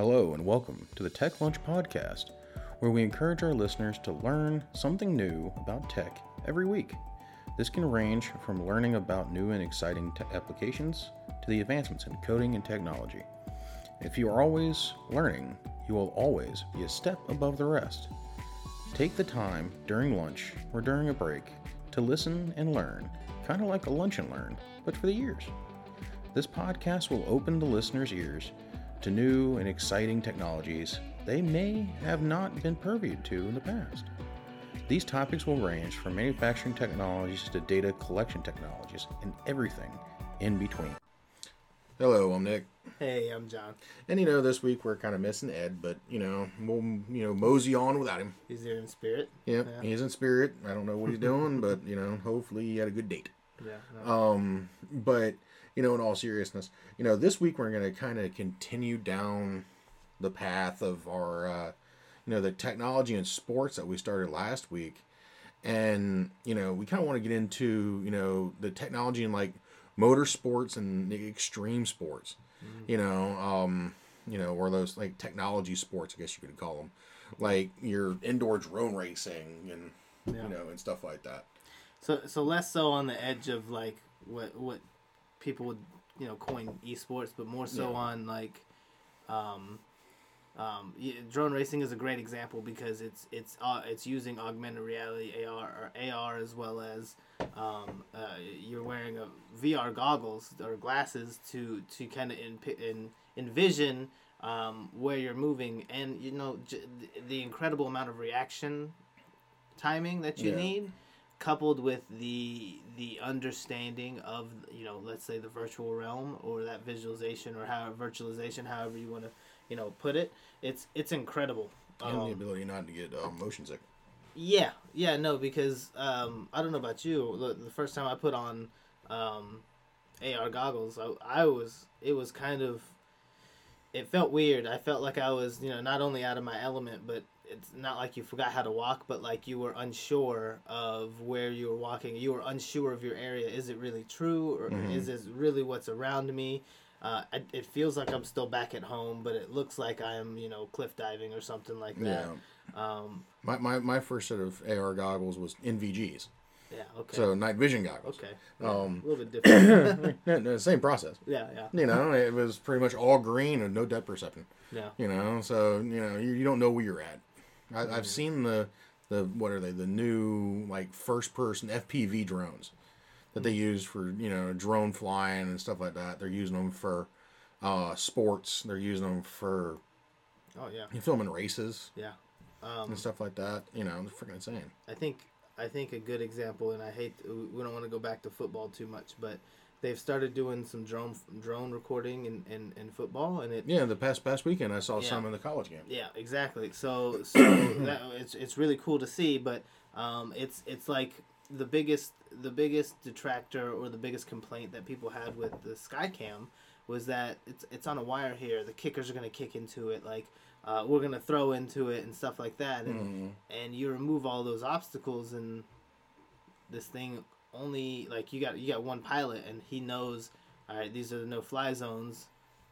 Hello, and welcome to the Tech Lunch Podcast, where we encourage our listeners to learn something new about tech every week. This can range from learning about new and exciting te- applications to the advancements in coding and technology. If you are always learning, you will always be a step above the rest. Take the time during lunch or during a break to listen and learn, kind of like a lunch and learn, but for the ears. This podcast will open the listener's ears to new and exciting technologies they may have not been purviewed to in the past. These topics will range from manufacturing technologies to data collection technologies and everything in between. Hello, I'm Nick. Hey, I'm John. And you know, this week we're kind of missing Ed, but you know, we'll you know mosey on without him. He's there in spirit. Yep, yeah. he's in spirit. I don't know what he's doing, but you know, hopefully he had a good date. Yeah. No. Um, but you know, in all seriousness, you know, this week we're going to kind of continue down the path of our, uh, you know, the technology and sports that we started last week. And, you know, we kind of want to get into, you know, the technology and like motorsports and the extreme sports, mm-hmm. you know, um, you know, or those like technology sports, I guess you could call them, like your indoor drone racing and, yeah. you know, and stuff like that. So, so less so on the edge of like what, what people would you know coin esports, but more so yeah. on like um, um, drone racing is a great example because it's it's uh, it's using augmented reality AR or AR as well as um, uh, you're wearing a VR goggles or glasses to to kind of in, in, envision um, where you're moving and you know j- the incredible amount of reaction timing that you yeah. need coupled with the the understanding of you know let's say the virtual realm or that visualization or how virtualization however you want to you know put it it's it's incredible. And um, the ability not to get uh, motion sick. Yeah yeah no because um, i don't know about you the, the first time i put on um, ar goggles I, I was it was kind of it felt weird. I felt like i was you know not only out of my element but it's not like you forgot how to walk, but like you were unsure of where you were walking. You were unsure of your area. Is it really true, or mm-hmm. is this really what's around me? Uh, it, it feels like I'm still back at home, but it looks like I'm, you know, cliff diving or something like that. Yeah. Um, my, my, my first set of AR goggles was NVGs. Yeah. Okay. So night vision goggles. Okay. Um, a little bit different. yeah, same process. Yeah, yeah. You know, it was pretty much all green and no depth perception. Yeah. You know, so you know you, you don't know where you're at. I, have seen the the what are they the new like first person FPV drones that they use for you know drone flying and stuff like that. They're using them for uh, sports. They're using them for oh yeah filming races. Yeah. Um, and stuff like that. You know, it's freaking insane. I think I think a good example, and I hate we don't want to go back to football too much, but they've started doing some drone drone recording in, in, in football and it yeah the past past weekend i saw yeah. some in the college game yeah exactly so so that, it's, it's really cool to see but um, it's it's like the biggest the biggest detractor or the biggest complaint that people had with the skycam was that it's it's on a wire here the kickers are going to kick into it like uh, we're going to throw into it and stuff like that and mm. and you remove all those obstacles and this thing only like you got you got one pilot and he knows all right these are the no fly zones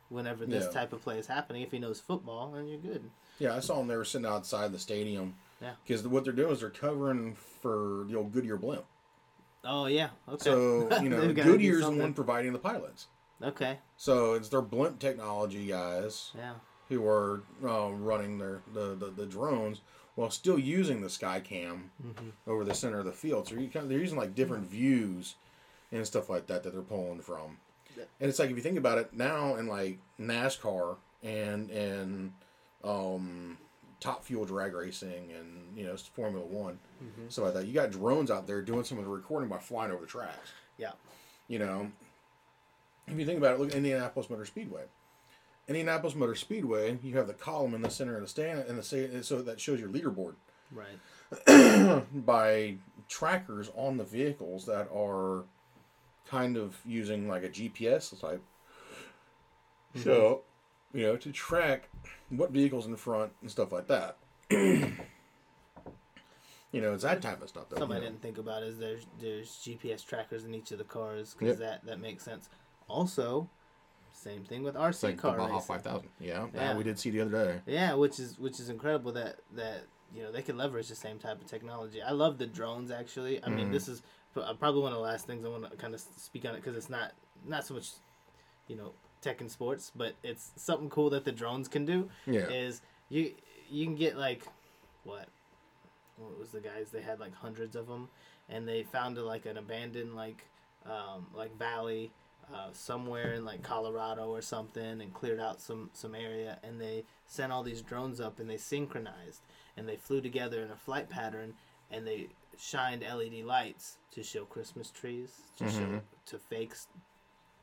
whenever this yeah. type of play is happening. If he knows football then you're good. Yeah i saw them they were sitting outside the stadium. Yeah. Because what they're doing is they're covering for the old goodyear blimp. Oh yeah. Okay. So you know goodyear's the one providing the pilots. Okay. So it's their blimp technology guys yeah. who are uh, running their the, the, the drones while still using the Skycam mm-hmm. over the center of the field. So you kind of, they're using like different views and stuff like that that they're pulling from. And it's like if you think about it now in like NASCAR and and um, top fuel drag racing and you know Formula One mm-hmm. stuff like that, you got drones out there doing some of the recording by flying over the tracks. Yeah. You know, if you think about it, look Indianapolis Motor Speedway. Indianapolis Motor Speedway, you have the column in the center of the stand, and the so that shows your leaderboard. Right. by trackers on the vehicles that are kind of using like a GPS type. Mm-hmm. So, you know, to track what vehicles in front and stuff like that. you know, it's that type of stuff. Something I didn't think about is there's there's GPS trackers in each of the cars because yep. that that makes sense. Also, Same thing with RC It's like the car Baja 5000. Yeah, Yeah. that we did see the other day. Yeah, which is which is incredible that that you know they can leverage the same type of technology. I love the drones actually. I mean, Mhm. this is uh, probably one of the last things I want to kind of speak on it because it's not not so much you know tech and sports, but it's something cool that the drones can do. Yeah. Is you you can get like what what was the guys they had like hundreds of them and they found a, like an abandoned like um, like valley uh, somewhere in like Colorado or something and cleared out some some area and they sent all these drones up and they synchronized and they flew together in a flight pattern and they shined LED lights to show Christmas trees to show Mhm. to fakes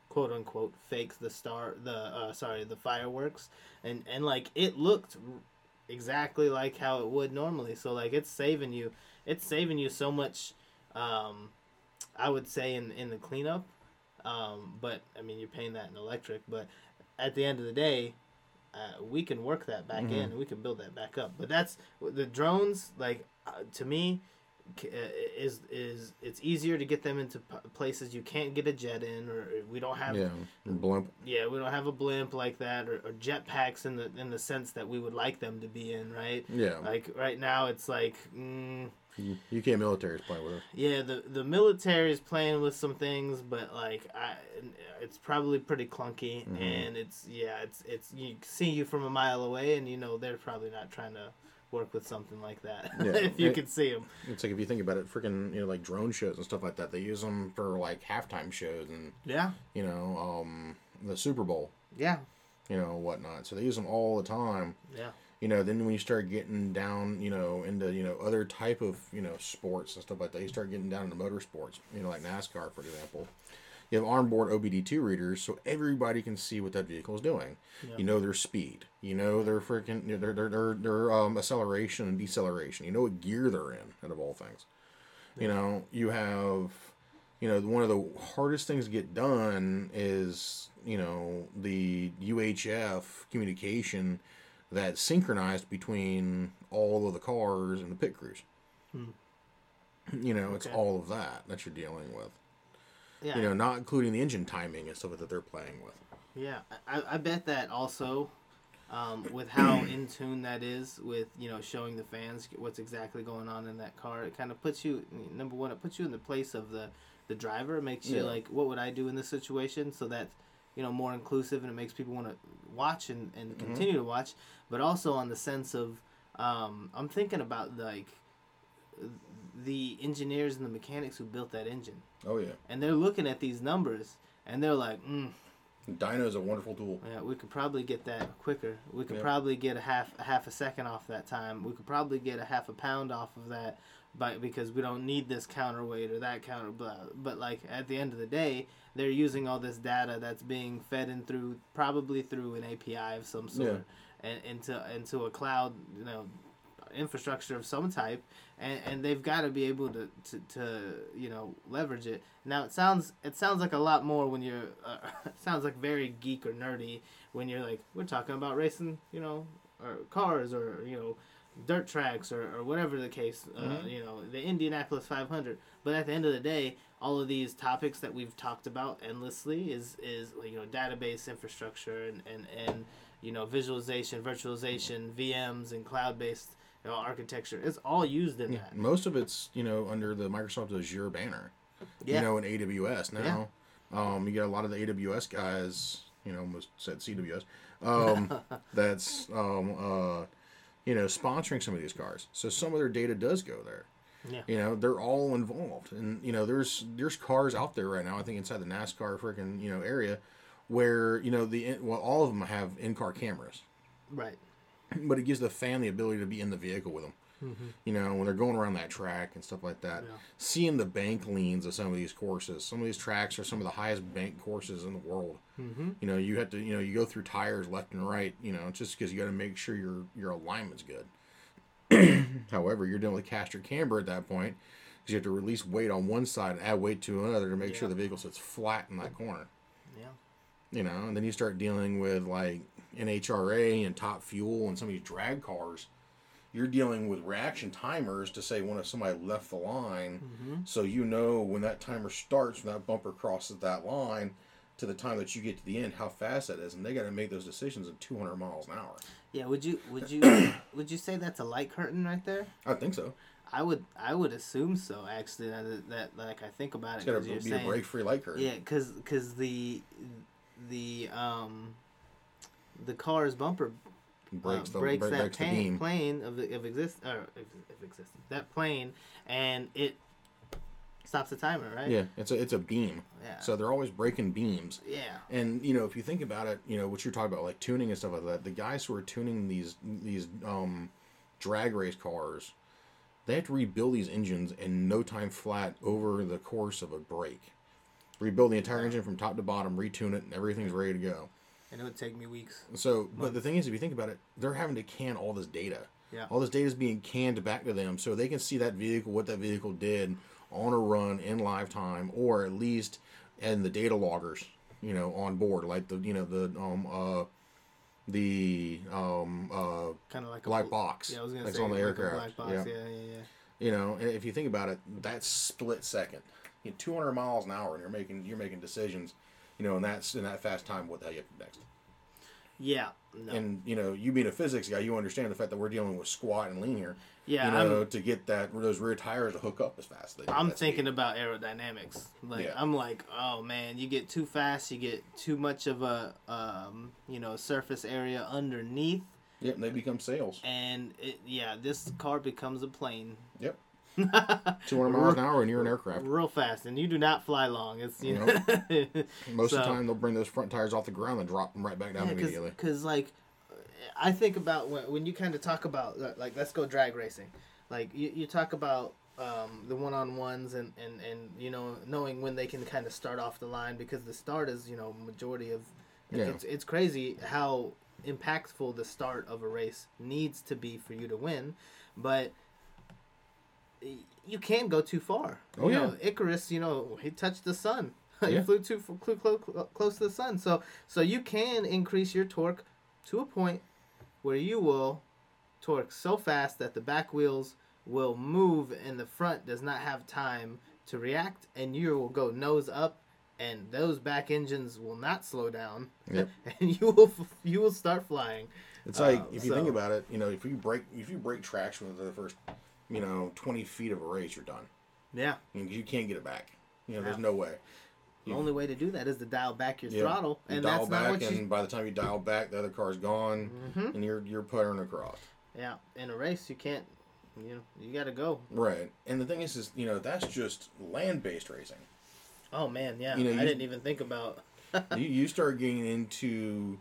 quote unquote fakes the star the uh, sorry the fireworks and and like it looked exactly like how it would normally so like it's saving you it's saving you so much um i would say in in the cleanup um but i mean you're paying that in electric but at the end of the day uh, we can work that back in Mhm. and we can build that back up but that's the drones like uh, to me uh, is is it's easier to get them into p- places you can't get a jet in or we don't have Yeah. Blimp. yeah, we don't have a blimp like that or, or jetpacks in the in the sense that we would like them to be in, right? Yeah. Like right now, it's like, mm, UK military is playing with it. yeah, the the military is playing with some things, but like I, it's probably pretty clunky, Mhm. and it's yeah, it's it's you see you from a mile away, and you know they're probably not trying to work with something like that Yeah. if you It- could see them. It's like if you think about it, freaking you know like drone shows and stuff like that. They use them for like halftime shows and Yeah, you know um the Super Bowl, yeah, you know whatnot. So they use them all the time. yeah, You know, then when you start getting down, you know, into you know other type of you know sports and stuff like that, you start getting down into motorsports. You know, like NASCAR, for example. You have onboard OBD2 readers, so everybody can see what that vehicle is doing. Yeah. You know their speed. You know their freaking their their their, their um, acceleration and deceleration. You know what gear they're in. Out of all things, you know you have, you know one of the hardest things to get done is you know the UHF communication that's synchronized between all of the cars and the pit crews. You know, it's all of that that you're dealing with. yeah. You know, not including the engine timing and stuff that they're playing with. Yeah, I, I bet that also, um, with how in tune that is with you know showing the fans what's exactly going on in that car, it kind of puts you number one. It puts you in the place of the the driver. It makes you like, what would I do in this situation? So that's you know more inclusive and it makes people want to watch and, and continue to watch. But also on the sense of, um, I'm thinking about like the engineers and the mechanics who built that engine, Oh yeah, and they're looking at these numbers and they're like, mm, is a wonderful tool. yeah, we could probably get that quicker. We could probably get a half a half a second off that time. We could probably get a half a pound off of that, but because we don't need this counterweight or that counter. Blah. But like at the end of the day, they're using all this data that's being fed in through probably through an API of some sort, and into into a cloud, you know, infrastructure of some type, and, and they've got to be able to, to, to you know leverage it. Now it sounds it sounds like a lot more when you're uh, sounds like very geek or nerdy when you're like we're talking about racing, you know, or cars or you know dirt tracks or, or whatever the case, uh, Mhm. you know, the Indianapolis 500. But at the end of the day, all of these topics that we've talked about endlessly is is you know database infrastructure and and and you know visualization, virtualization, VMs, and cloud based you know, architecture. It's all used in that. most of it's you know under the Microsoft Azure banner. Yeah. You know, in AWS now. Um, you get a lot of the AWS guys. You know, almost said CWS. Um, that's um, uh, you know sponsoring some of these cars. So some of their data does go there. Yeah. You know, they're all involved, and you know, there's there's cars out there right now. I think inside the NASCAR freaking you know area, where you know the well, all of them have in-car cameras, Right. but it gives the fan the ability to be in the vehicle with them. You know, when they're going around that track and stuff like that, Yeah. seeing the bank leans of some of these courses. Some of these tracks are some of the highest bank courses in the world. Mm-hmm. You know, you have to, you know, you go through tires left and right. You know, just because you got to make sure your your alignment's good. However, you're dealing with caster camber at that point because you have to release weight on one side and add weight to another to make sure the vehicle sits flat in that corner. Yeah. You know, and then you start dealing with like NHRA and top fuel and some of these drag cars. You're dealing with reaction timers to say when somebody left the line, Mm-hmm. so you know when that timer starts, when that bumper crosses that line, to the time that you get to the end, how fast that is, and they got to make those decisions at 200 miles an hour. Yeah, would you would you would you say that's a light curtain right there? I think so. I would I would assume so actually that, that like I think about It's it got 'cause to you're be saying a break-free light curtain. yeah because because the the um the car's bumper breaks uh, the breaks break- that breaks plane, plane of the, of exist or if, if existing that plane and it stops the timer right Yeah, it's a it's a beam. Yeah. So they're always breaking beams. yeah And you know, if you think about it, you know what you're talking about, like tuning and stuff like that. The guys who are tuning these these um, drag race cars, they have to rebuild these engines in no time flat over the course of a break. Rebuild the entire engine from top to bottom, retune it, and everything's ready to go. and it would take me weeks So, but the thing is, if you think about it, they're having to can all this data. Yeah. All this data is being canned back to them, so they can see that vehicle, what that vehicle did on a run in live time, or at least in the data loggers, you know, on board, like the you know the um uh the um uh kind of like a black bl- box yeah I was gonna that's say on the like a aircraft. black box Yeah. yeah yeah yeah You know, and if you think about it, that's split second. You know, 200 miles an hour, and you're making you're making decisions, you know, and that's in that fast time. What the hell you have next? Yeah no. and you know you being a physics guy you understand the fact that we're dealing with squat and lean here Yeah, you know I'm- to get that those rear tires to hook up as fast as they I'm thinking speed. about aerodynamics. Like Yeah. I'm like, oh man, you get too fast, you get too much of a um, you know surface area underneath, yep and they become sails and it, yeah, this car becomes a plane. yep 200 miles an hour and you're an aircraft. Real fast, and you do not fly long. It's you know, most of the time they'll bring those front tires off the ground and drop them right back down Yeah, immediately. because like I think about when, when you kind of talk about uh, like let's go drag racing, like you, you talk about um, the one on ones and, and and you know knowing when they can kind of start off the line because the start is you know majority of Yeah. it's it's crazy how impactful the start of a race needs to be for you to win, but you can go too far. Oh, you yeah. know, Icarus, you know, he touched the sun. he Yeah. flew too f- cl- cl- cl- close to the sun. So so you can increase your torque to a point where you will torque so fast that the back wheels will move and the front does not have time to react and you will go nose up and those back engines will not slow down Yep. and you will you will start flying it's like Uh, if you think about it you know if you break if you break traction within the first you know 20 feet of a race you're done yeah you, you can't get it back you know there's no way the only way to do that is to dial back your Yeah. throttle You and dial that's back not what you. and by the time you dial back the other car's gone Mhm. and you're you're puttering across yeah in a race you can't you know you got to go Right. And the thing is, is you know, that's just land based racing. oh man yeah You know, i didn't even think about you, you start getting into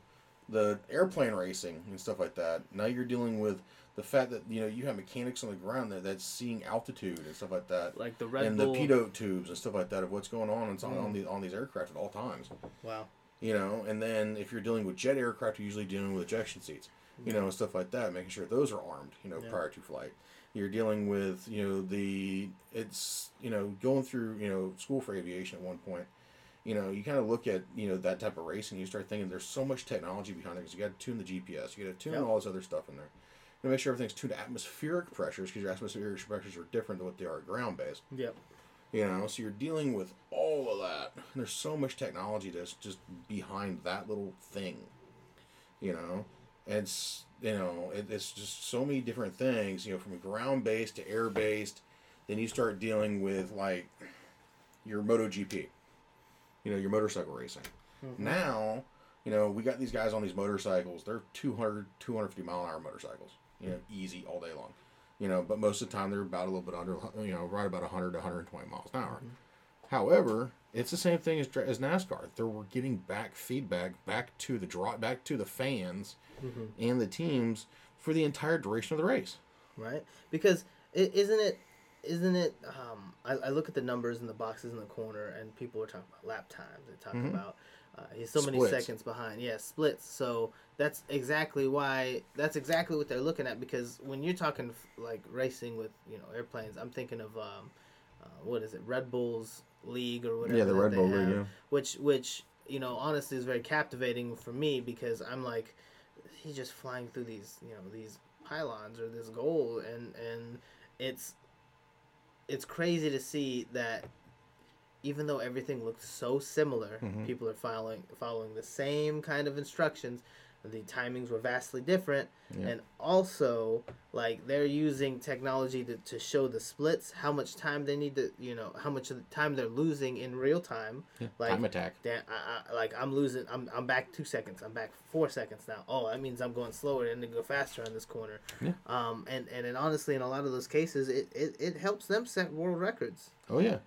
the airplane racing and stuff like that. Now you're dealing with the fact that, you know, you have mechanics on the ground that, that's seeing altitude and stuff like that. like the red and bull the pitot tubes and stuff like that of what's going on and on, on, mm. the, on these aircraft at all times. wow You know, and then if you're dealing with jet aircraft, you're usually dealing with ejection seats, you know, and stuff like that, making sure those are armed, you know, Yeah. prior to flight. You're dealing with, you know, the, it's, you know, going through, you know, school for aviation at one point, you know, you kind of look at, you know, that type of race and you start thinking there's so much technology behind it because you got to tune the GPS, you got to tune Yep. all this other stuff in there. Know, make sure everything's tuned to atmospheric pressures because your atmospheric pressures are different than what they are ground based. yep You know, so you're dealing with all of that. And there's so much technology that's just behind that little thing. You know, And it's you know it, it's just so many different things. You know, from ground based to air based. Then you start dealing with like your MotoGP. You know, your motorcycle racing. Mm-hmm. Now, you know, we got these guys on these motorcycles. They're 200, 250 mile an hour motorcycles. You know, easy all day long. You know, but most of the time they're about a little bit under, you know, right about 100 to 120 miles an hour. Mm-hmm. However, it's the same thing as, as NASCAR. They're we're getting back feedback back to the draw, back to the fans mm-hmm. and the teams for the entire duration of the race. right? Because is isn't it isn't it? Um, I, I look at the numbers in the boxes in the corner, and people are talking about lap times. They talk mm-hmm. about uh, he's so many seconds behind. Yeah, splits. So that's exactly why. That's exactly what they're looking at. Because when you're talking f- like racing with you know airplanes, I'm thinking of um, uh, what is it? Red Bulls League or whatever. Yeah, the Red Bull League, yeah. Which which you know honestly is very captivating for me because I'm like he's just flying through these you know these pylons or this goal and and it's it's crazy to see that even though everything looked so similar, Mhm. people are following following the same kind of instructions. The timings were vastly different, Yeah. and also like they're using technology to, to show the splits, how much time they need to, you know, how much of the time they're losing in real time. Yeah. Like Time attack. Dan, I, I, like I'm losing. I'm, I'm back two seconds. I'm back four seconds now. Oh, that means I'm going slower and to go faster on this corner. Yeah. Um, and and then honestly, in a lot of those cases, it, it, it helps them set world records. Oh yeah,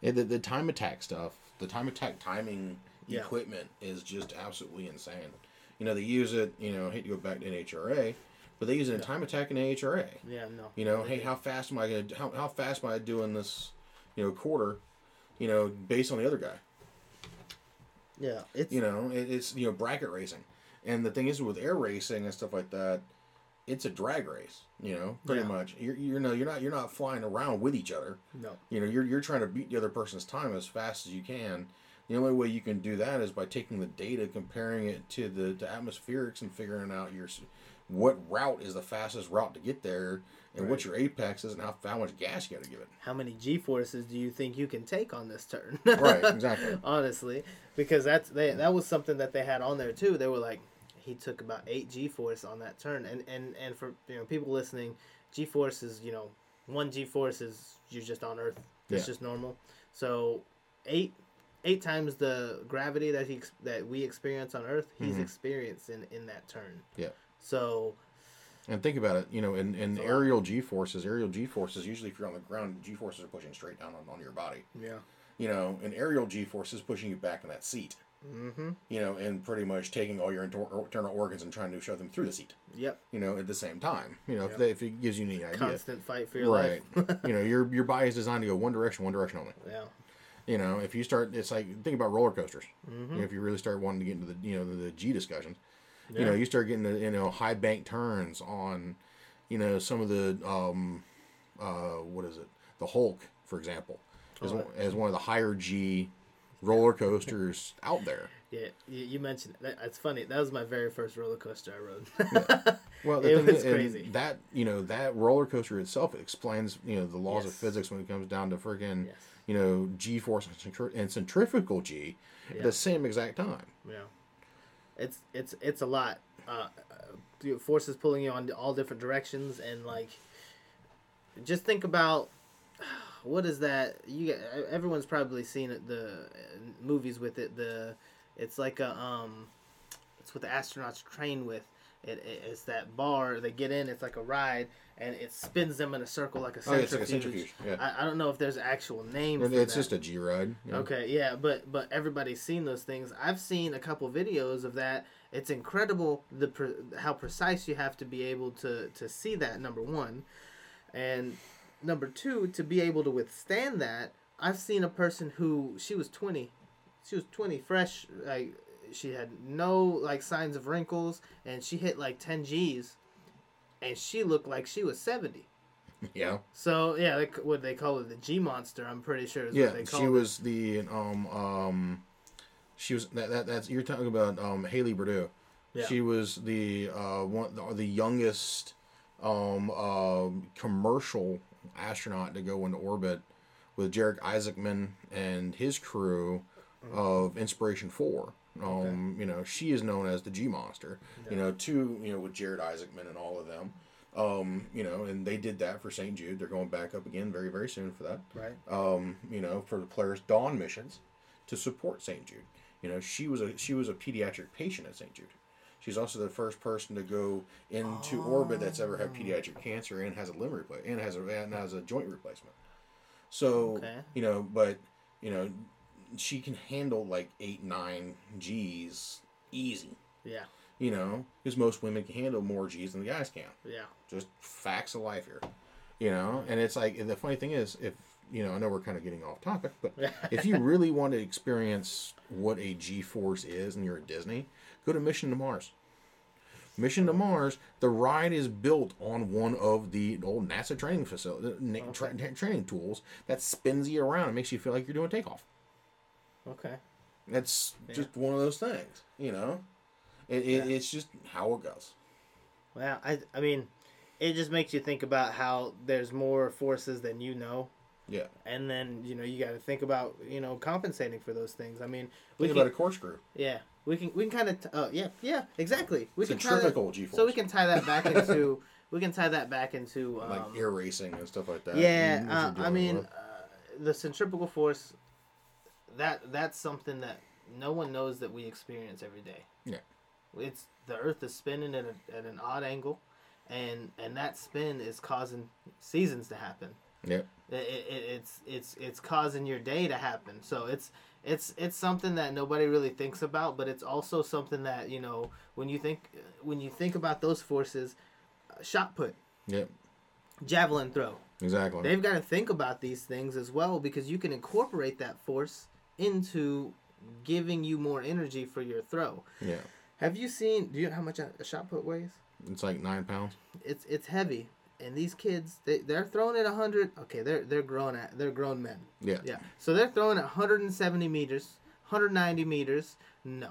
Yeah, the, the time attack stuff, the time attack timing Yeah. equipment is just absolutely insane. You know, they use it. You know, I hate to go back to NHRA, but they use it in time attack in AHRA. Yeah. No. You know, hey, how fast am I gonna? How how fast am I doing this? You know, quarter. You know, based on the other guy. Yeah. It's You know, it, it's you know bracket racing, and the thing is with air racing and stuff like that, it's a drag race. You know, pretty Yeah. much. You're you know you're not you're not flying around with each other. no. You know, you're you're trying to beat the other person's time as fast as you can. The only way you can do that is by taking the data, comparing it to the to atmospherics, and figuring out your what route is the fastest route to get there, and what your apex is, and how, how much gas you got to give it. How many G forces do you think you can take on this turn? Right, exactly. Honestly, because that's they that was something that they had on there too. They were like, he took about eight G force on that turn, and and and for you know people listening, G force is you know one G force is you're just on Earth. It's Yeah. just normal. So eight eight times the gravity that he that we experience on Earth, he's Mhm. experienced in in that turn. Yeah. So And think about it, you know, in, in aerial G forces, aerial G forces, usually if you're on the ground, G forces are pushing straight down on, on your body. yeah. You know, in aerial G forces pushing you back in that seat. Mm-hmm. You know, and pretty much taking all your internal organs and trying to shove them through the seat. Yep. You know, at the same time. You know, Yep. if, they, if it gives you any idea. Constant fight for your right. life. you know, your your body is designed to go one direction, one direction only. yeah. You know, if you start, it's like think about roller coasters. Mm-hmm. You know, if you really start wanting to get into the you know the, the G discussions, Yeah. you know, you start getting the you know high bank turns on, you know, some of the um, uh, what is it? The Hulk, for example, is Oh, one of the higher G roller coasters out there. Yeah, you, you mentioned that. It's funny. That was my very first roller coaster I rode. Well, the It thing was is, crazy. That you know that roller coaster itself explains you know the laws of physics when it comes down to friggin' Yes. you know G force and, centri- and centrifugal G at the same exact time. yeah, it's it's it's a lot. Uh, uh, forces pulling you on all different directions, and like, just think about what is that? You get everyone's probably seen it, the uh, movies with it. The it's like a um, it's what the astronauts train with. It, it, it's that bar they get in. It's like a ride, and it spins them in a circle like a Oh, yeah, centrifuge. it's like a centrifuge. Yeah, I, I don't know if there's an actual name. It's that. just a G ride. you know. Okay, yeah, but but everybody's seen those things. I've seen a couple videos of that. It's incredible the pre- how precise you have to be able to to see that. Number one, and number two, to be able to withstand that. I've seen a person who she was twenty, she was twenty, fresh, like she had no like signs of wrinkles, and she hit like ten G's, and she looked like she was seventy. Yeah, So yeah, they, what they call it, the G monster. I'm pretty sure is yeah. what they call She it. was the um um, she was that, that that's you're talking about um Haley Bordeaux. Yeah. She was the uh one the, the youngest um uh, commercial astronaut to go into orbit with Jared Isaacman and his crew of Inspiration Four. Um, you know, she is known as the G Monster. You know, two, you know, with Jared Isaacman and all of them. Um, you know, and they did that for St. Jude. They're going back up again very, very soon for that. Right. Um, you know, for the Polaris Dawn missions to support St. Jude. You know, she was a she was a pediatric patient at St. Jude. She's also the first person to go into orbit that's ever had oh. pediatric cancer and has a limb replace and has a and has a joint replacement. So Okay. you know, but you know, she can handle like eight nine G's easy. Yeah. You know, because most women can handle more G's than the guys can Yeah. just facts of life here you know and it's like and the funny thing is if you know i know we're kind of getting off topic but if you really want to experience what a g-force is and you're at disney go to mission to mars mission to mars the ride is built on one of the old nasa training facility uh, tra- tra- training tools that spins you around and makes you feel like you're doing takeoff Okay. that's just one of those things you know it, it, it's just how it goes Well, I I mean, it just makes you think about how there's more forces than you know. Yeah. And then you know you got to think about you know compensating for those things. I mean, we Think can, about a corkscrew. yeah, we can we can kind of t- uh, yeah yeah exactly. We can tie that, G-force. so we can tie that back into we can tie that back into um, like air racing and stuff like that. yeah, uh, I mean, uh, the centrifugal force. That that's something that no one knows that we experience every day. Yeah. It's the Earth is spinning at, a, at an odd angle, and and that spin is causing seasons to happen. Yeah, It, it, it's it's it's causing your day to happen. So it's it's it's something that nobody really thinks about, but it's also something that you know when you think when you think about those forces, uh, shot put, Yep. javelin throw. Exactly. They've got to think about these things as well because you can incorporate that force into giving you more energy for your throw. yeah. Have you seen? Do you know how much a, a shot put weighs? It's like nine pounds. It's it's heavy, and these kids they they're throwing at hundred. Okay, they're they're grown at they're grown men. Yeah. Yeah, so they're throwing at 170 meters, 190 meters. No,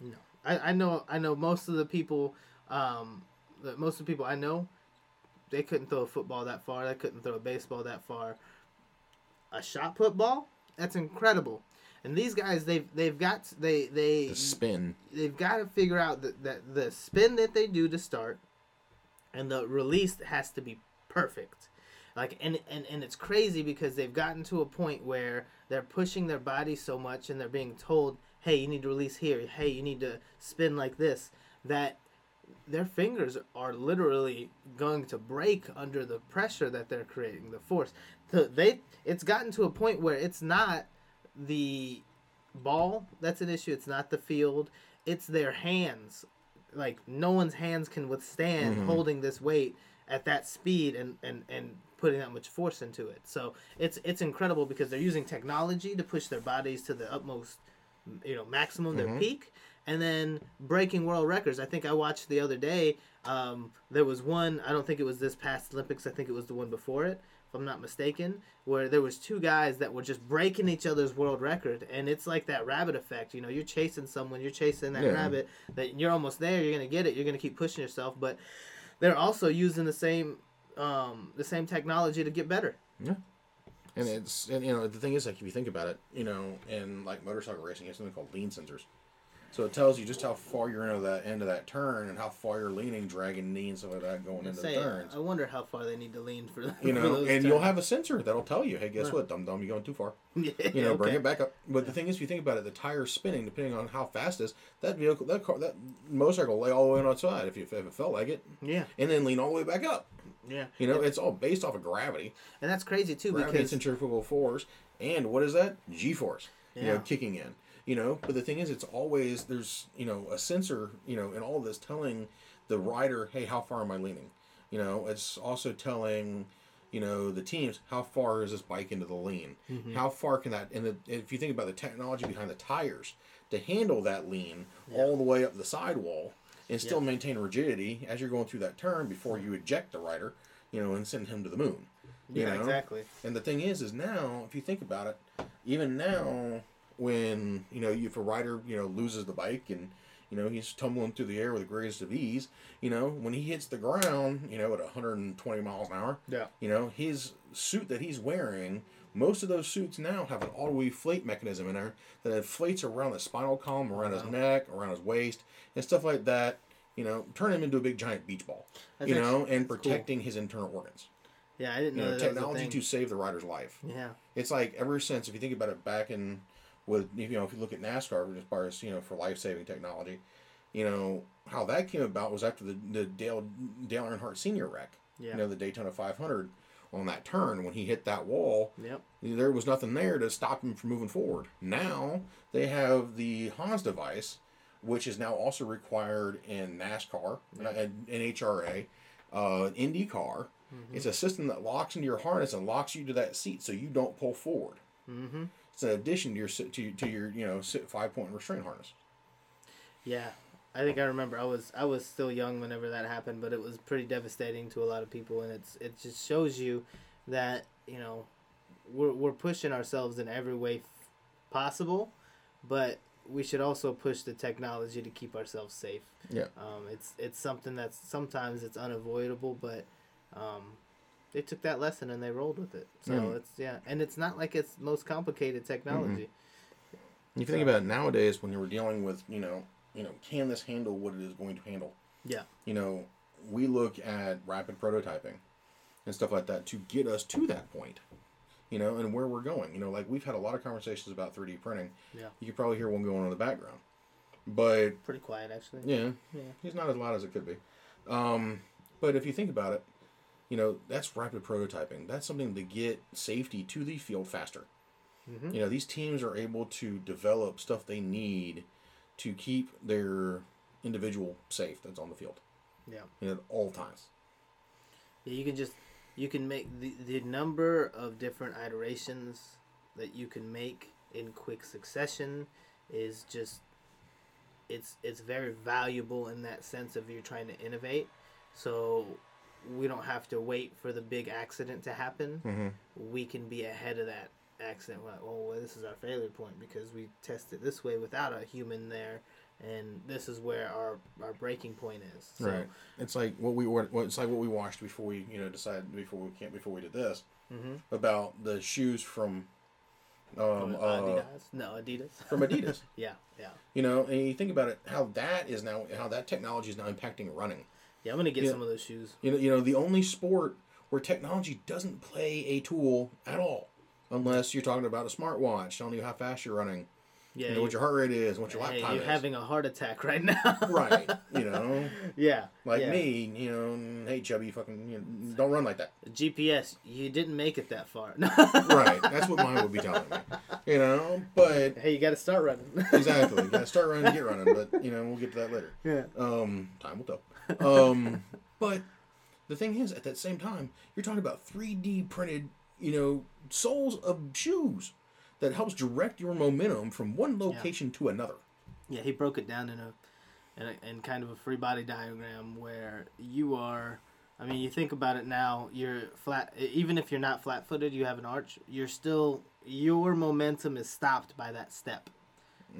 no. I, I know I know most of the people, um, the, most of the people I know, they couldn't throw a football that far. They couldn't throw a baseball that far. A shot put ball, that's incredible. And these guys, they've they've got they they The spin. they've got to figure out that, that the spin that they do to start and the release has to be perfect. Like and, and and it's crazy because they've gotten to a point where they're pushing their body so much and they're being told hey you need to release here. Hey you need to spin like this that their fingers are literally going to break under the pressure that they're creating the force. The, they it's gotten to a point where it's not the ball that's an issue. It's not the field. It's their hands like no one's hands can withstand Mhm. holding this weight at that speed and and and putting that much force into it so it's it's incredible because they're using technology to push their bodies to the utmost you know maximum their Mhm. peak and then breaking world records i think i watched the other day um, there was one i don't think it was this past olympics i think it was the one before it if i'm not mistaken where there was two guys that were just breaking each other's world record and it's like that rabbit effect you know you're chasing someone you're chasing that Yeah. rabbit that you're almost there you're gonna get it you're gonna keep pushing yourself but they're also using the same um, the same technology to get better Yeah. And it's and you know the thing is like if you think about it, you know, in like motorcycle racing, it's something called lean sensors. So it tells you just how far you're into that end of that turn and how far you're leaning, dragging knee and stuff like that going into Say, the turns. i wonder how far they need to lean for, that. You know, and you'll have a sensor that'll tell you, hey, guess Huh. what, dum dum, you're going too far. yeah, You know, bring it back up. But the thing is, if you think about it, the tire's spinning depending on how fast it is. That vehicle, that car, that motorcycle lay all the way on its side if, you, if it felt like it, yeah and then lean all the way back up. yeah You know, it's all based off of gravity. and that's crazy too gravity because centrifugal force and what is that g-force Yeah. you know kicking in you know but the thing is it's always there's you know a sensor you know in all this telling the rider hey how far am i leaning you know it's also telling you know the teams how far is this bike into the lean Mm-hmm. how far can that and the, if you think about the technology behind the tires to handle that lean all the way up the sidewall and still Yeah. maintain rigidity as you're going through that turn before you eject the rider you know and send him to the moon you yeah know? exactly And the thing is, is now if you think about it, even now when you know if a rider you know loses the bike and you know he's tumbling through the air with the greatest of ease, you know when he hits the ground, you know at 120 miles an hour, yeah you know his suit that he's wearing. Most of those suits now have an auto inflate mechanism in there that inflates around the spinal column, around his uh-huh. neck, around his waist, and stuff like that. You know, turn him into a big giant beach ball. That's you know, and that's cool. protecting his internal organs. yeah i didn't You know, know, that that was a technology to save the rider's life yeah it's like ever since if you think about it back in with you know if you look at NASCAR as far as you know for life saving technology, you know how that came about was after the the Dale Dale Earnhardt Senior wreck. yeah You know the Daytona 500 on that turn when he hit that wall, yep there was nothing there to stop him from moving forward. Now they have the HANS device, which is now also required in NASCAR and NHRA, uh, IndyCar. Mm-hmm. It's a system that locks into your harness and locks you to that seat so you don't pull forward. mm-hmm It's an addition to your to, to your you know five point restraint harness. Yeah, I think I remember. I was I was still young whenever that happened, but it was pretty devastating to a lot of people, and it's it just shows you that you know we're we're pushing ourselves in every way f- possible, but we should also push the technology to keep ourselves safe. Yeah. Um, it's it's something that's sometimes it's unavoidable, but um, they took that lesson and they rolled with it. So Mm. it's yeah, and it's not like it's most complicated technology. If you think about it nowadays, when you were dealing with, you know, you know, can this handle what it is going to handle? Yeah. You know, we look at rapid prototyping and stuff like that to get us to that point. You know, and where we're going. You know, like we've had a lot of conversations about 3D printing. Yeah. You could probably hear one going on in the background. But Pretty quiet actually. yeah, Yeah. he's not as loud as it could be. Um, but if you think about it, you know, that's rapid prototyping. That's something to get safety to the field faster. Mhm. You know, these teams are able to develop stuff they need to keep their individual safe that's on the field. Yeah. You know, at all times. Yeah, you can just you can make the the number of different iterations that you can make in quick succession is just it's it's very valuable in that sense of you're trying to innovate. So we don't have to wait for the big accident to happen. Mm-hmm. We can be ahead of that accident. Like, oh, well, this is our failure point because we tested this way without a human there, and this is where our our breaking point is. So, right. It's like what we were. It's like what we watched before we, you know, decided before we can't before we did this Mhm. about the shoes from, um, Uh, uh, Adidas? No, Adidas. from Adidas. yeah, yeah, you know, and you think about it, how that is now, how that technology is now impacting running. Yeah. I'm gonna get Yeah. some of those shoes. You know, you know, the only sport where technology doesn't play a tool at all, unless you're talking about a smartwatch telling you how fast you're running, Yeah, you know, what your heart rate is, what your hey, lap time is. you're is. having a heart attack right now. right. You know, yeah, like yeah. me. You know, hey chubby, you fucking, you know, don't run like that. GPS, you didn't make it that far. Right. That's what mine would be telling me. You know, but Hey, you got to start running. exactly, you gotta start running get running. But you know, we'll get to that later. yeah. Um, time will tell. Um, but the thing is, at that same time, you're talking about 3D printed, you know, soles of shoes that helps direct your momentum from one location to another. Yeah, he broke it down in a, in a in kind of a free body diagram where you are. I mean, you think about it now. You're flat. Even if you're not flat-footed, you have an arch. You're still your momentum is stopped by that step.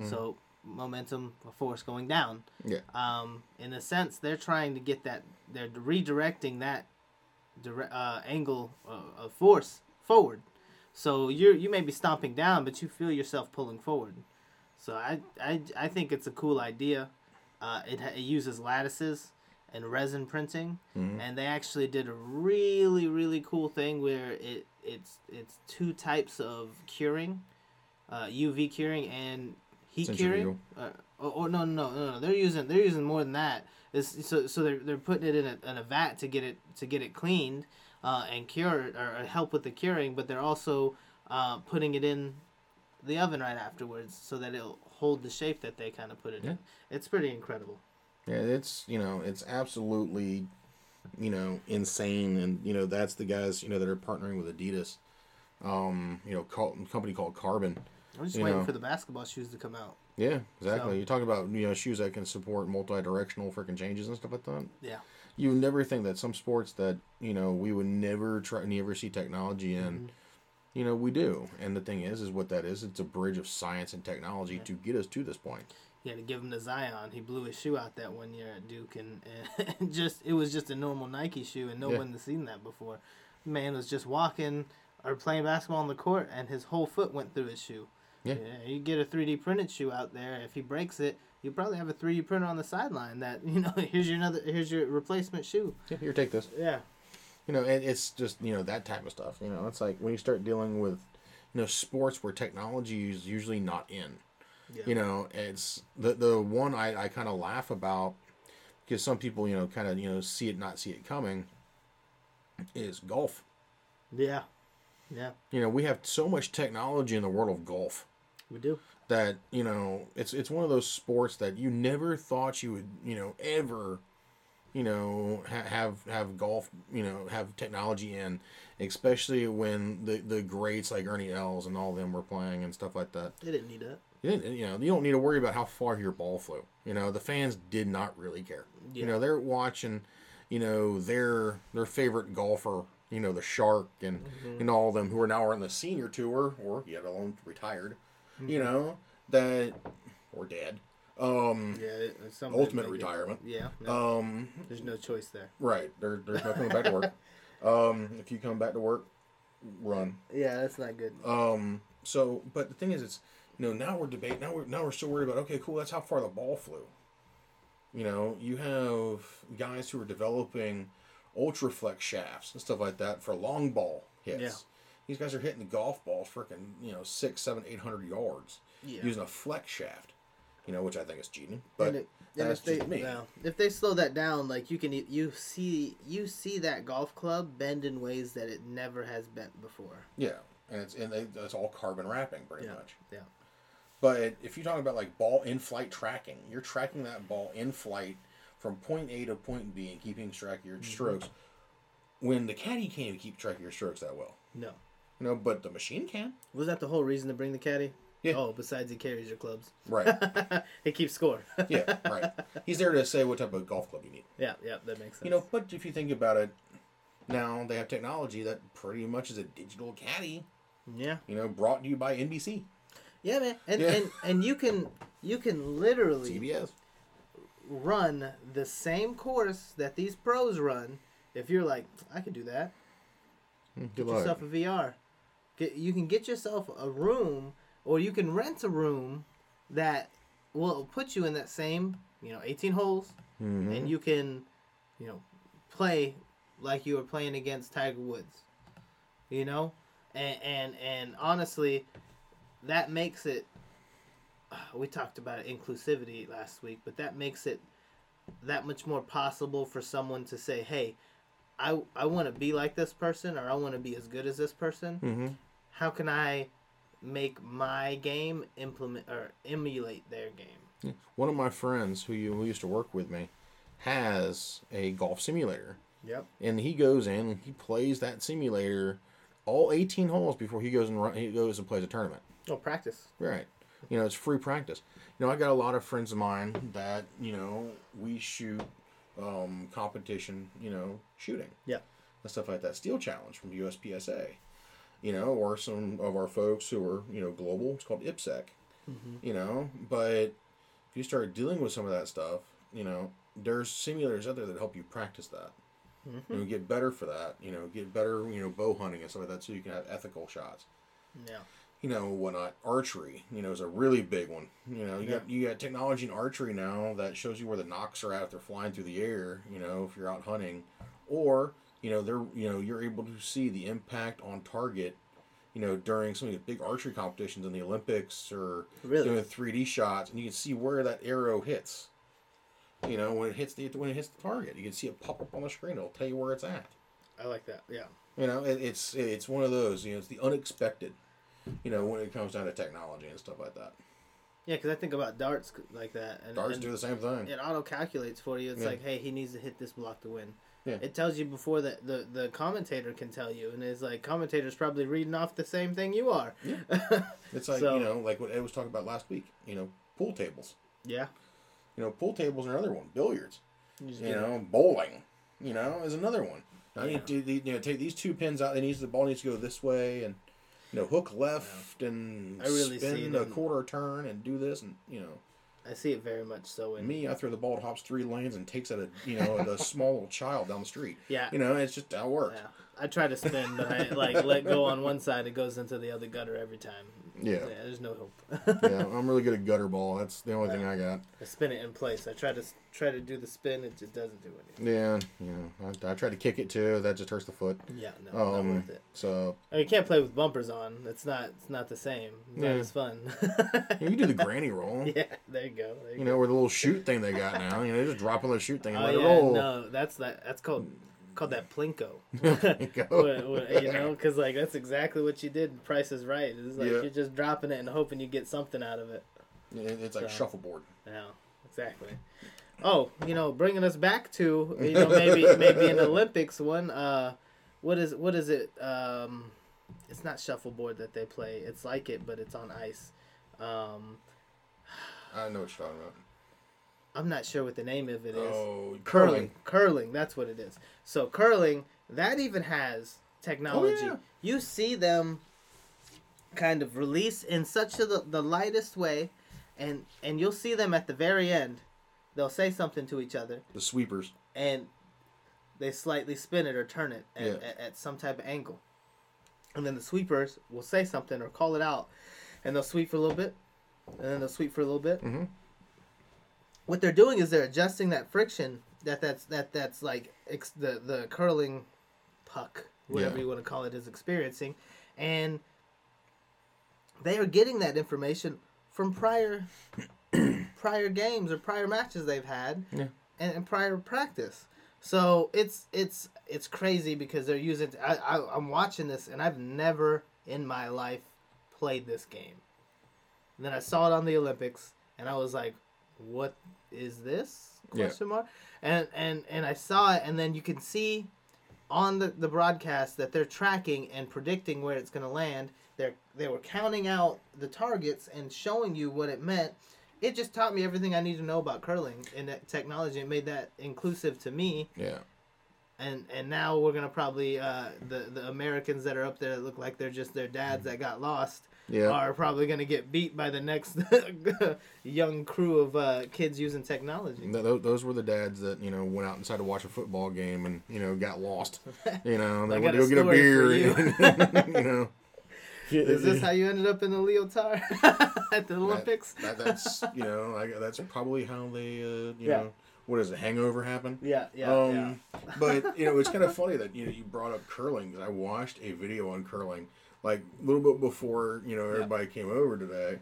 So momentum, force going down. Yeah. Um, in a sense, they're trying to get that. They're redirecting that dire- uh, angle uh, of force forward. So you you may be stomping down, but you feel yourself pulling forward. So I I, I think it's a cool idea. Uh, it, it uses lattices and resin printing, and they actually did a really really cool thing where it it's it's two types of curing, uh, UV curing and heat curing. Uh, or, or no, no no no they're using they're using more than that. It's, so so they're, they're putting it in a, in a vat to get it to get it cleaned uh, and cure or help with the curing, but they're also uh, putting it in the oven right afterwards so that it'll hold the shape that they kind of put it in. It's pretty incredible. Yeah, it's you know, it's absolutely, you know, insane, and you know that's the guys you know that are partnering with Adidas, um, you know, call, company called Carbon. I'm just waiting know. for the basketball shoes to come out. Yeah, exactly. So- you talk about you know shoes that can support multi-directional freaking changes and stuff like that. Yeah. You would never think that some sports that you know we would never try, never see technology in, Mm-hmm. you know, we do. And the thing is, is what that is. It's a bridge of science and technology to get us to this point. Yeah, to give him to Zion, he blew his shoe out that one year at Duke, and, and just it was just a normal Nike shoe, and no Yeah. one had seen that before. Man was just walking or playing basketball on the court, and his whole foot went through his shoe. Yeah. you get a 3D printed shoe out there. If he breaks it, you probably have a 3D printer on the sideline that you know. Here's your another. Here's your replacement shoe. Yeah, here, take this. Yeah. You know, and it's just you know that type of stuff. You know, it's like when you start dealing with, you know, sports where technology is usually not in. Yeah. You know, it's the the one I, I kind of laugh about because some people you know kind of you know see it not see it coming. Is golf. Yeah. Yeah. You know, we have so much technology in the world of golf We do. that you know it's it's one of those sports that you never thought you would you know ever you know ha- have have golf you know have technology in especially when the the greats like Ernie Els and all of them were playing and stuff like that. They didn't need that. you, didn't, you know you don't need to worry about how far your ball flew. You know the fans did not really care. You know they're watching you know their their favorite golfer you know the shark and mm-hmm. and all of them who are now on the senior tour or yet alone retired you know that or dead um Yeah. ultimate retirement Yeah. No, um there's no choice there. right there, there's no coming back to work Um, if you come back to work, run. Yeah, that's not good. Um, so, but the thing is, it's you know now we're debating now we're now we're still worried about okay, cool, that's how far the ball flew. You know, you have guys who are developing ultra flex shafts and stuff like that for long ball hits. These guys are hitting the golf balls freaking you know six, seven, eight hundred yards Yeah. using a flex shaft. You know, which I think is cheating, but it, that's if they just me. if they slow that down, like you can you see you see that golf club bend in ways that it never has bent before. Yeah, and it's and they, it's all carbon wrapping pretty Yeah. much. Yeah. But if you're talking about like ball in flight tracking, you're tracking that ball in flight from point A to point B and keeping track of your Mm-hmm. strokes. When the caddy can't even keep track of your strokes that well, No. You know, but the machine can. Was that the whole reason to bring the caddy? Yeah. Oh, besides he carries your clubs. Right. he keeps score. yeah. Right. He's there to say what type of golf club you need. yeah, yeah, that makes sense. You know, but if you think about it, now they have technology that pretty much is a digital caddy. Yeah. You know, brought to you by NBC, Yeah, man. And Yeah. and and you can you can literally CBS. run the same course that these pros run if you're like, I could do that. Hmm, good Get luck. yourself a VR. You can get yourself a room, or you can rent a room that will put you in that same, you know, 18 holes, Mhm. and you can, you know, play like you were playing against Tiger Woods. You know, and and and honestly, that makes it. We talked about inclusivity last week, but that makes it that much more possible for someone to say, "Hey, I I want to be like this person, or I want to be as good as this person. Mhm. How can I make my game implement or emulate their game?" One of my friends who, you, who used to work with me has a golf simulator. Yep. And he goes in he plays that simulator all 18 holes before he goes and run, he goes and plays a tournament. Oh, practice. Right. You know, it's free practice. You know, I got a lot of friends of mine that, you know, we shoot um, competition, you know, shooting Yep. and stuff like that. Steel Challenge from USPSA, you know, or some of our folks who are, you know, global. It's called IPSC, mm-hmm. you know. But if you start dealing with some of that stuff, you know, there's simulators out there that help you practice that. Mm-hmm. You know, get better for that. You know, get better, you know, bow hunting and stuff like that, so you can have ethical shots. Yeah. You know, whatnot. Archery, you know, is a really big one. You know, you got you got technology in archery now that shows you where the nocks are at if they're flying through the air. You know, if you're out hunting, or you know, they're you know you're able to see the impact on target. You know, during some of the big archery competitions in the Olympics or Really? doing 3D shots, and you can see where that arrow hits. You know, when it hits the when it hits the target, you can see it pop up on the screen. It'll tell you where it's at. I like that. Yeah. You know, it, it's it's one of those. You know, it's the unexpected. You know, when it comes down to technology and stuff like that. Yeah, because I think about darts like that, and, Darts and do the same thing. it auto calculates for you. It's Yeah. like, hey, he needs to hit this block to win. Yeah. It tells you before the, the the commentator can tell you, and it's like commentator's probably reading off the same thing you are. Yeah. It's like So- you know, like what Ed was talking about last week. You know, pool tables. yeah. You know, pool tables are another one. Billiards. You You know, bowling. You know, is another one. Yeah. you do the, you know take these two pins out. It needs the ball needs to go this way and you know hook left and I really spin a quarter turn and do this and you know I see it very much so in me I throw the ball it hops three lanes and takes at a you know a small little child down the street. Yeah. You know, it's just how it works. Yeah. I try to spin, but I like let go on one side, it goes into the other gutter every time. Yeah. Yeah, there's no hope. yeah, I'm really good at gutter ball. That's the only thing I got. I spin it in place. I try to try to do the spin, it just doesn't do anything. Yeah, yeah. I, I tried to kick it too. That just hurts the foot. Yeah, no, Um, not worth it. so I mean, you can't play with bumpers on. It's not. It's not the same. It's not Yeah. as fun. you can do the granny roll. yeah, there you go. There you You know, with the little chute thing they got now. You know, they just drop on the chute thing and Oh let yeah, it roll. no, that's that. That's called called that plinko. There you go. What- what- you know, because like that's exactly what you did. Price is Right. It's like Yeah. you're just dropping it and hoping you get something out of it. It- It's like So- shuffleboard. Yeah, exactly. Oh, you know, bringing us back to you know maybe maybe an Olympics one. Uh, what is what is it? Um, it's not shuffleboard that they play. It's like it, but it's on ice. Um, I know what you're talking about. I'm not sure what the name of it is. Oh, curling. curling that's what it is so curling that even has technology Oh, yeah. you see them kind of release in such a, the, the lightest way and and you'll see them at the very end they'll say something to each other The sweepers. and they slightly spin it or turn it at, Yeah. at, at some type of angle. And then the sweepers will say something or call it out, and they'll sweep for a little bit, and then they'll sweep for a little bit. Mhm. What they're doing is they're adjusting that friction that that's that that's like ex- the the curling puck, whatever Yeah. you want to call it, is experiencing, and they are getting that information from prior prior games or prior matches they've had Yeah. and, and prior practice. So it's it's it's crazy because they're using. I, I I'm watching this and I've never in my life played this game. And then I saw it on the Olympics and I was like, "What is this?" Yeah. Question mark. And and and I saw it and then you can see on the, the broadcast that they're tracking and predicting where it's going to land. They're they were counting out the targets and showing you what it meant. It just taught me everything I need to know about curling and that technology. It made that inclusive to me. Yeah. And and now we're gonna probably uh, the the Americans that are up there that look like they're just their dads that got lost Yeah. are probably gonna get beat by the next young crew of uh, kids using technology. Th- those were the dads that you know went out inside to watch a football game and you know got lost. You know, they went to go get a story beer. for you know. Is this how you ended up in the leotard at the Olympics? That, that, that's you know I, that's probably how they uh, you Yeah. know what is it hangover happen. yeah, yeah, um, but you know it's kind of funny that you know you brought up curling. 'cause I watched a video on curling like a little bit before you know everybody came over today,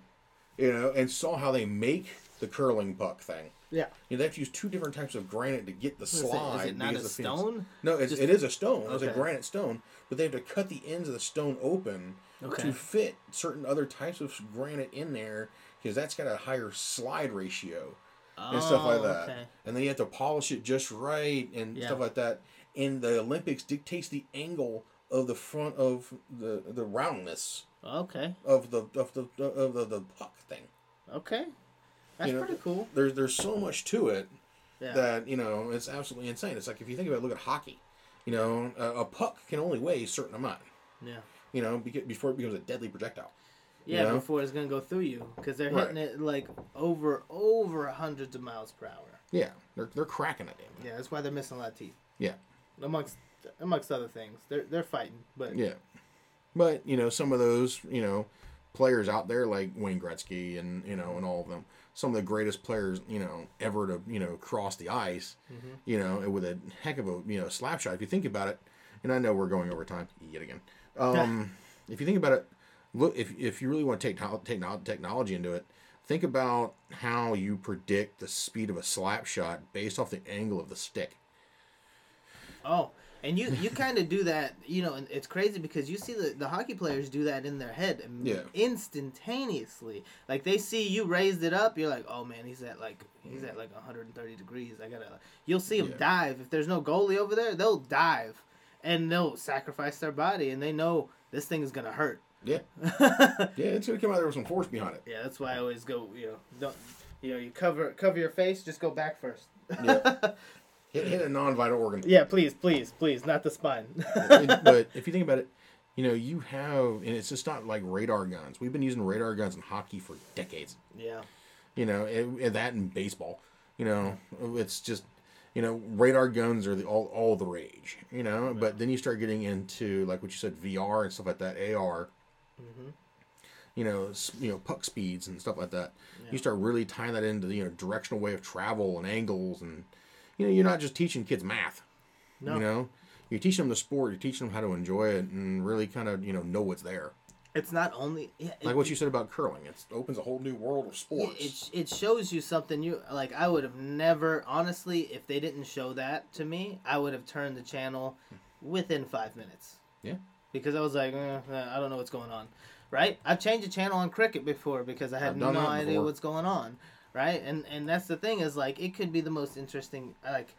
you know, and saw how they make the curling puck thing. yeah. You know, they have to use two different types of granite to get the Is slide. is it not a stone? No, it's, Just- it is a stone. It's a granite stone, but they have to cut the ends of the stone open Okay. to fit certain other types of granite in there because that's got a higher slide ratio and stuff like Oh, that. okay. And then you have to polish it just right and Yeah. stuff like that. And the Olympics dictates the angle of the front of the the roundness Okay. of the of the of the, the puck thing. Okay. That's You know, pretty cool. There's there's so much to it Yeah. that you know it's absolutely insane. It's like if you think about it, look at hockey. You know, a, a puck can only weigh a certain amount. yeah. You know, before it becomes a deadly projectile. Yeah, know? before it's gonna go through you, because they're Right. hitting it like over over hundreds of miles per hour. Yeah, they're they're cracking it. Damn. Yeah, that's why they're missing a lot of teeth. Yeah, Amongst amongst other things, they're they're fighting, but yeah. But you know, some of those you know players out there like Wayne Gretzky and you know and all of them, some of the greatest players you know ever to you know cross the ice, you know, with a heck of a you know slap shot. If you think about it, and I know we're going over time yet again. Um, if you think about it, look if if you really want to take technol- technol- technology into it. Think about how you predict the speed of a slap shot based off the angle of the stick. oh, and you you kind of do that, you know, and it's crazy because you see the the hockey players do that in their head Yeah. instantaneously. Like they see you raised it up, you're like, oh man, he's at like he's at like 130 degrees. I gotta. You'll see them Yeah. dive if there's no goalie over there. They'll dive, and they'll sacrifice their body, and they know this thing is gonna hurt. Yeah, yeah, it's gonna come out there with some force behind it. Yeah, that's why I always go. You know, don't. You know, you cover cover your face. Just go back first. Yeah. Hit, hit a non-vital organ. yeah, please, please, please, not the spine. But if you think about it, you know, you have, and it's just not like radar guns. We've been using radar guns in hockey for decades. yeah, You know, and, and that in baseball. You know, it's just, you know, radar guns are the, all all the rage. You know, but then you start getting into like what you said, VR and stuff like that, AR. Mm-hmm. You know, you know, puck speeds and stuff like that. You start really tying that into you know directional way of travel and angles, and you know, you're not just teaching kids math. no, You know, you're teaching them the sport. You're teaching them how to enjoy it and really kind of you know know what's there. it's not only. Yeah, it, Like what you said about curling, it opens a whole new world of sports. It, it shows you something you like. I would have never, honestly, if they didn't show that to me, I would have turned the channel within five minutes. Yeah. Because I was like, eh, I don't know what's going on, right? I've changed the channel on cricket before because I had no idea before. what's going on, right? And and that's the thing is like it could be the most interesting like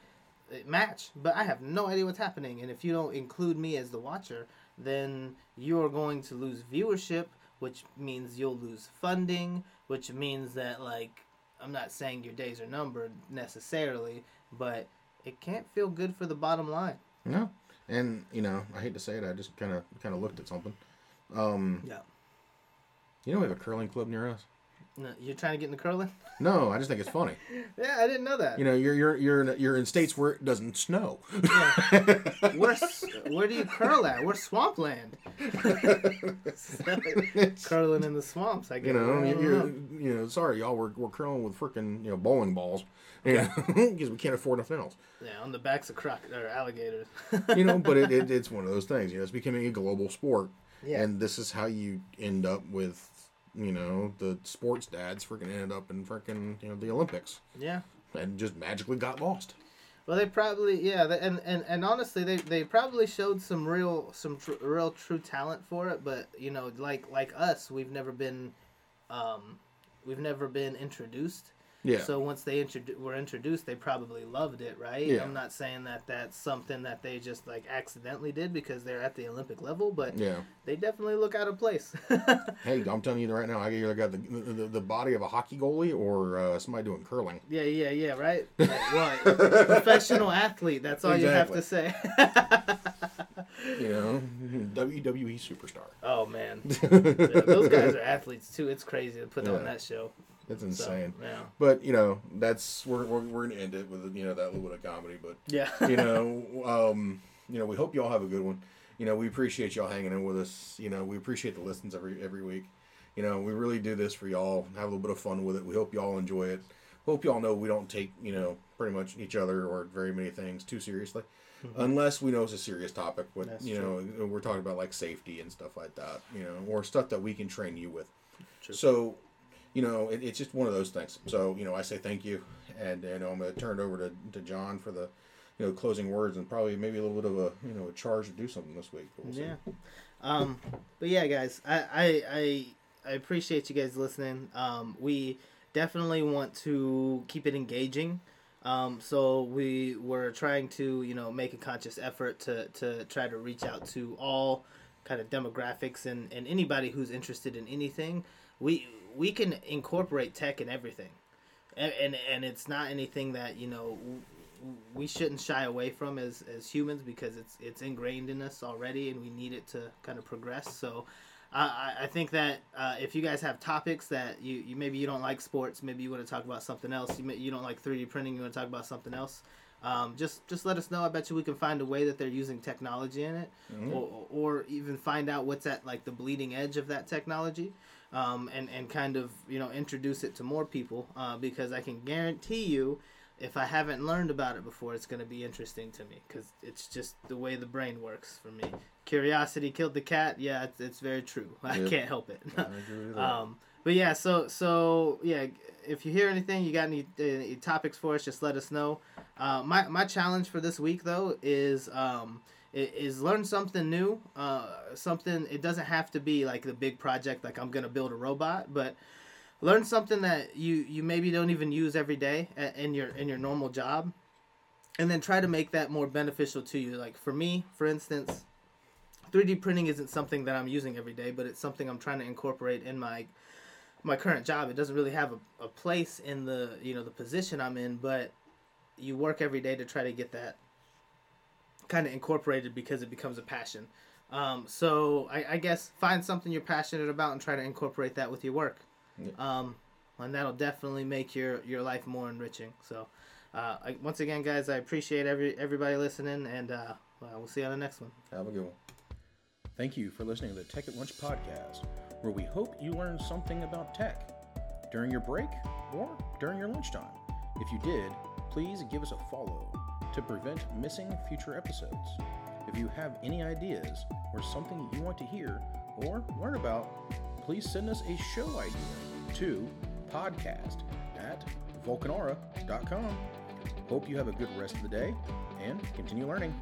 uh, match, but I have no idea what's happening. And if you don't include me as the watcher, then you are going to lose viewership, which means you'll lose funding, which means that like I'm not saying your days are numbered necessarily, but it can't feel good for the bottom line. no, and you know, I hate to say it, I just kind of kind of looked at something. Um, Yeah. you know, we have a curling club near us. No, you're trying to get into curling? No, I just think it's funny. yeah, I didn't know that. You know, you're you're you're in, you're in states where it doesn't snow. where where do you curl at? We're swampland. curling in the swamps, I guess. You know, you're, know. you know, sorry, y'all, we're, we're curling with freaking you know bowling balls, know, because we can't afford nothing else. Yeah, on the backs of croc or alligators. You know, but it, it, it's one of those things. You know, it's becoming a global sport, Yeah. and this is how you end up with, you know, the sports dads freaking ended up in freaking you know the Olympics yeah. and just magically got lost. Well, they probably yeah, they, and, and and honestly, they, they probably showed some real some tr- real true talent for it. But you know, like like us, we've never been, um, we've never been introduced. Yeah. So once they introdu- were introduced, they probably loved it, right? Yeah. I'm not saying that that's something that they just like accidentally did because they're at the Olympic level, but yeah. they definitely look out of place. Hey, I'm telling you right now, I either got the the, the body of a hockey goalie or uh, somebody doing curling. yeah, yeah, yeah, right. Like, what? Professional athlete. That's all you have to say. You know, WWE superstar. Oh man, Yeah, those guys are athletes too. It's crazy to put Yeah. on that show. That's So, insane. yeah, But you know, that's we're, we're we're gonna end it with you know that little bit of comedy. But yeah, you know, um, you know, we hope y'all have a good one. You know, we appreciate y'all hanging in with us. You know, we appreciate the listens every every week. You know, we really do this for y'all. Have a little bit of fun with it. We hope y'all enjoy it. Hope y'all know we don't take you know pretty much each other or very many things too seriously, unless we know it's a serious topic. With That's you know, we're talking about like safety and stuff like that. You know, or stuff that we can train you with. True. So, you know, it, it's just one of those things. So, you know, I say thank you, and you know, I'm going to turn it over to, to John for the, you know, closing words and probably maybe a little bit of a you know a charge to do something this week. We'll yeah. Um, but yeah, guys, I, I I I appreciate you guys listening. Um, we definitely want to keep it engaging. Um, so we were trying to, you know, make a conscious effort to, to try to reach out to all kind of demographics and, and anybody who's interested in anything. We we can incorporate tech in everything, and and, and it's not anything that you know we shouldn't shy away from as, as humans because it's it's ingrained in us already and we need it to kind of progress. So. I I think that uh, if you guys have topics that you, you maybe you don't like sports, maybe you want to talk about something else. You may, you don't like 3D printing, you want to talk about something else. Um, just just let us know. I bet you we can find a way that they're using technology in it, or, or even find out what's at like the bleeding edge of that technology, um, and and kind of you know introduce it to more people. Uh, because I can guarantee you, if I haven't learned about it before, it's going to be interesting to me because it's just the way the brain works for me. Curiosity killed the cat. Yeah, it's, it's very true. I Yep. can't help it. I agree with that. um, but yeah, so so yeah, if you hear anything, you got any, any topics for us, just let us know. Uh, my my challenge for this week though is um is learn something new. Uh, something it doesn't have to be like the big project, like I'm gonna build a robot, but learn something that you you maybe don't even use every day in your in your normal job, and then try to make that more beneficial to you. Like for me, for instance. 3D printing isn't something that I'm using every day, but it's something I'm trying to incorporate in my my current job. It doesn't really have a, a place in the you know the position I'm in, but you work every day to try to get that kind of incorporated because it becomes a passion. Um, so I, I guess find something you're passionate about and try to incorporate that with your work. Yeah. Um, and that'll definitely make your, your life more enriching. So uh, I, once again, guys, I appreciate every everybody listening, and uh, well, we'll see you on the next one. Have a good one. Thank you for listening to the Tech at Lunch podcast, where we hope you learned something about tech during your break or during your lunchtime. If you did, please give us a follow to prevent missing future episodes. If you have any ideas or something you want to hear or learn about, please send us a show idea to podcast at vulcanara.com. Hope you have a good rest of the day and continue learning.